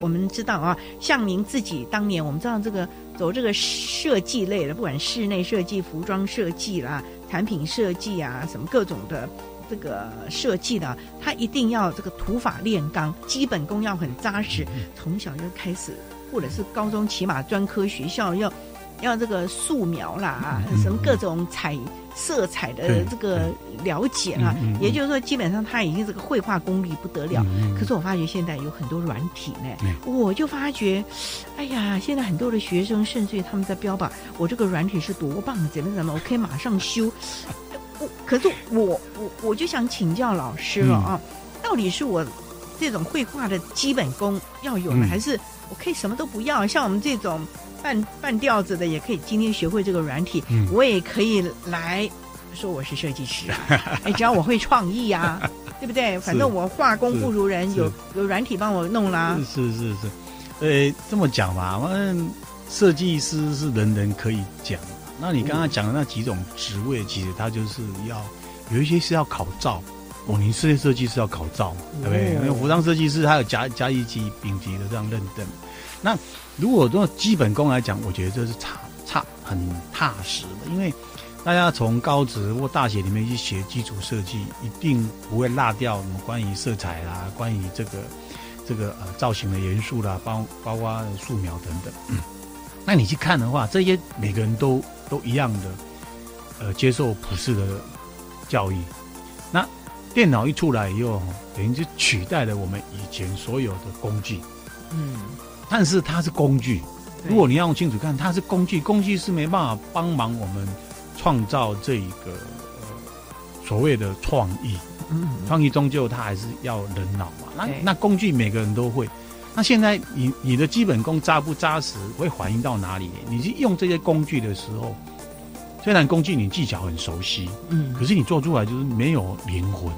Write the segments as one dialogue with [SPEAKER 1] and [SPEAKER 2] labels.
[SPEAKER 1] 我们知道啊，像您自己当年，我们知道这个走这个设计类的，不管室内设计、服装设计啦、产品设计啊，什么各种的这个设计的，他一定要这个土法炼钢，基本功要很扎实，从小就开始，或者是高中起码专科学校要要这个素描啦，什么各种彩。色彩的这个了解啊，也就是说，基本上他已经这个绘画功力不得了。可是我发觉现在有很多软体呢，我就发觉，哎呀，现在很多的学生甚至于他们在标榜我这个软体是多棒，怎么怎么，我可以马上修。我可是我我我就想请教老师了啊，到底是我这种绘画的基本功要有呢，还是我可以什么都不要？像我们这种。半半吊子的也可以，今天学会这个软体，嗯、我也可以来说我是设计师啊！哎，只要我会创意啊，对不对？反正我画工不如人，有有软体帮我弄啦。
[SPEAKER 2] 是是是是，呃，这么讲吧，反正设计师是人人可以讲。那你刚刚讲的那几种职位，其实他就是要有一些是要考照哦。你室内设计师要考照，对不对？因为服装设计师他有甲甲乙级丙级的这样认证。那如果说基本功来讲，我觉得这是差差很踏实的，因为大家从高职或大学里面去学基础设计，一定不会落掉什么关于色彩啦，关于这个这个呃造型的元素啦，包包括素描等等。嗯，那你去看的话，这些每个人都都一样的，呃，接受普世的教育。那电脑一出来以后，等于就取代了我们以前所有的工具。嗯。但是它是工具，如果你要用清楚看，它是工具，工具是没办法帮忙我们创造这一个呃所谓的创意。嗯，创意终究它还是要人脑嘛。那那工具每个人都会。那现在你你的基本功扎不扎实，会反映到哪里？你去用这些工具的时候，虽然工具你技巧很熟悉，嗯，可是你做出来就是没有灵魂。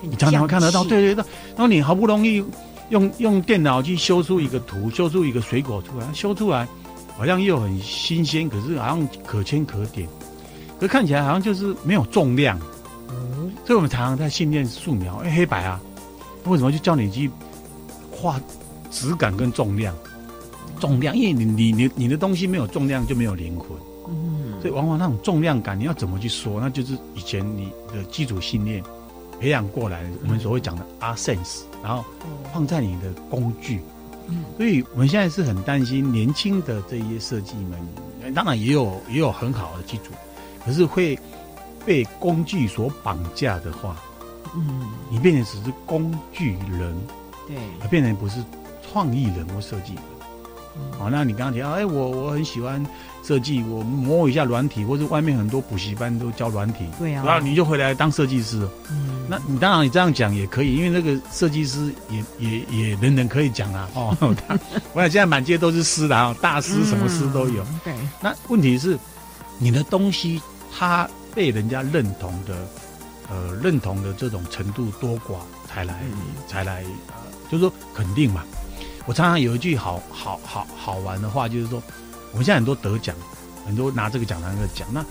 [SPEAKER 2] 你常常会看得到，对对对。然后你好不容易。用用电脑去修出一个图，修出一个水果出来，修出来好像又很新鲜，可是好像可圈可点，可看起来好像就是没有重量。嗯，所以我们常常在训练素描，哎，黑白啊，为什么就叫你去画质感跟重量？重量，因为你你你你的东西没有重量就没有灵魂。嗯，所以往往那种重量感，你要怎么去说？那就是以前你的基础训练培养过来，我们所谓讲的 art sense。然后放在你的工具，嗯，所以我们现在是很担心年轻的这些设计们，当然也有也有很好的基础，可是会被工具所绑架的话，嗯，你变成只是工具人，对，而变成不是创意人或设计人。好，那你刚刚提到，哎，我我很喜欢设计，我摸一下软体，或者外面很多补习班都教软体，对啊，然后你就回来当设计师。嗯，那你当然你这样讲也可以，因为那个设计师也也也人人可以讲啊。哦，我想现在满街都是师的啊，大师什么师都有。对，那问题是你的东西它被人家认同的，呃，认同的这种程度多寡才来才来呃，就是说肯定嘛。我常常有一句好好好好玩的话，就是说，我们现在很多得奖，很多拿这个奖拿那个奖。那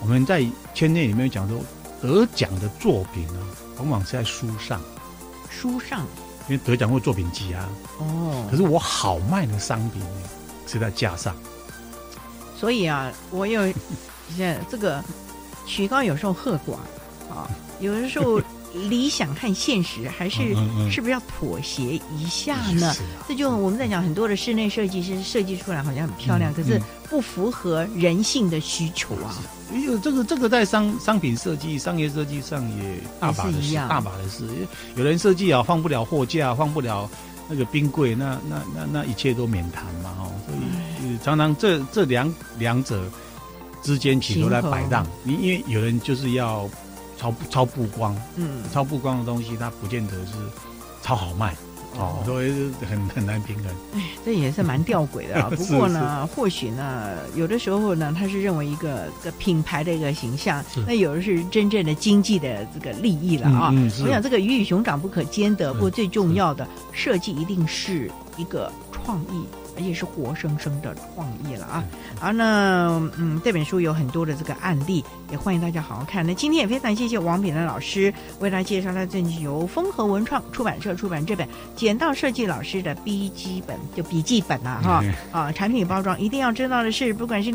[SPEAKER 2] 我们在圈内里面讲说，得奖的作品呢，往往是在书上，
[SPEAKER 1] 书上，
[SPEAKER 2] 因为得奖会作品集啊。哦。可是我好卖的商品呢，是在架上。
[SPEAKER 1] 所以啊，我有现在这个曲高有时候和寡啊，有的时候。理想和现实还是是不是要妥协一下呢？这就我们在讲很多的室内设计师设计出来好像很漂亮，可是不符合人性的需求啊。
[SPEAKER 2] 也有这个这个在商商品设计、商业设计上也大把的事，大把的事。有人设计啊，放不了货架，放不了那个冰柜，那那那那一切都免谈嘛。哦，所以常常这这两两者之间起头来摆荡。你因为有人就是要。超超曝光，嗯，超曝光的东西，它不见得是超好卖，哦，所以很很难平衡。
[SPEAKER 1] 哎，这也是蛮吊诡的啊。不过呢，或许呢，有的时候呢，他是认为一个个品牌的一个形象，那有的是真正的经济的这个利益了啊。我想这个鱼与熊掌不可兼得，不过最重要的设计一定是一个创意。而且是活生生的创意了啊。好，那嗯，这本书有很多的这个案例，也欢迎大家好好看。那今天也非常谢谢王炳南老师为大家介绍他最近由风和文创出版社出版这本《剪刀设计老师的笔记本》，就笔记本啊哈啊，产品包装一定要知道的是，不管是。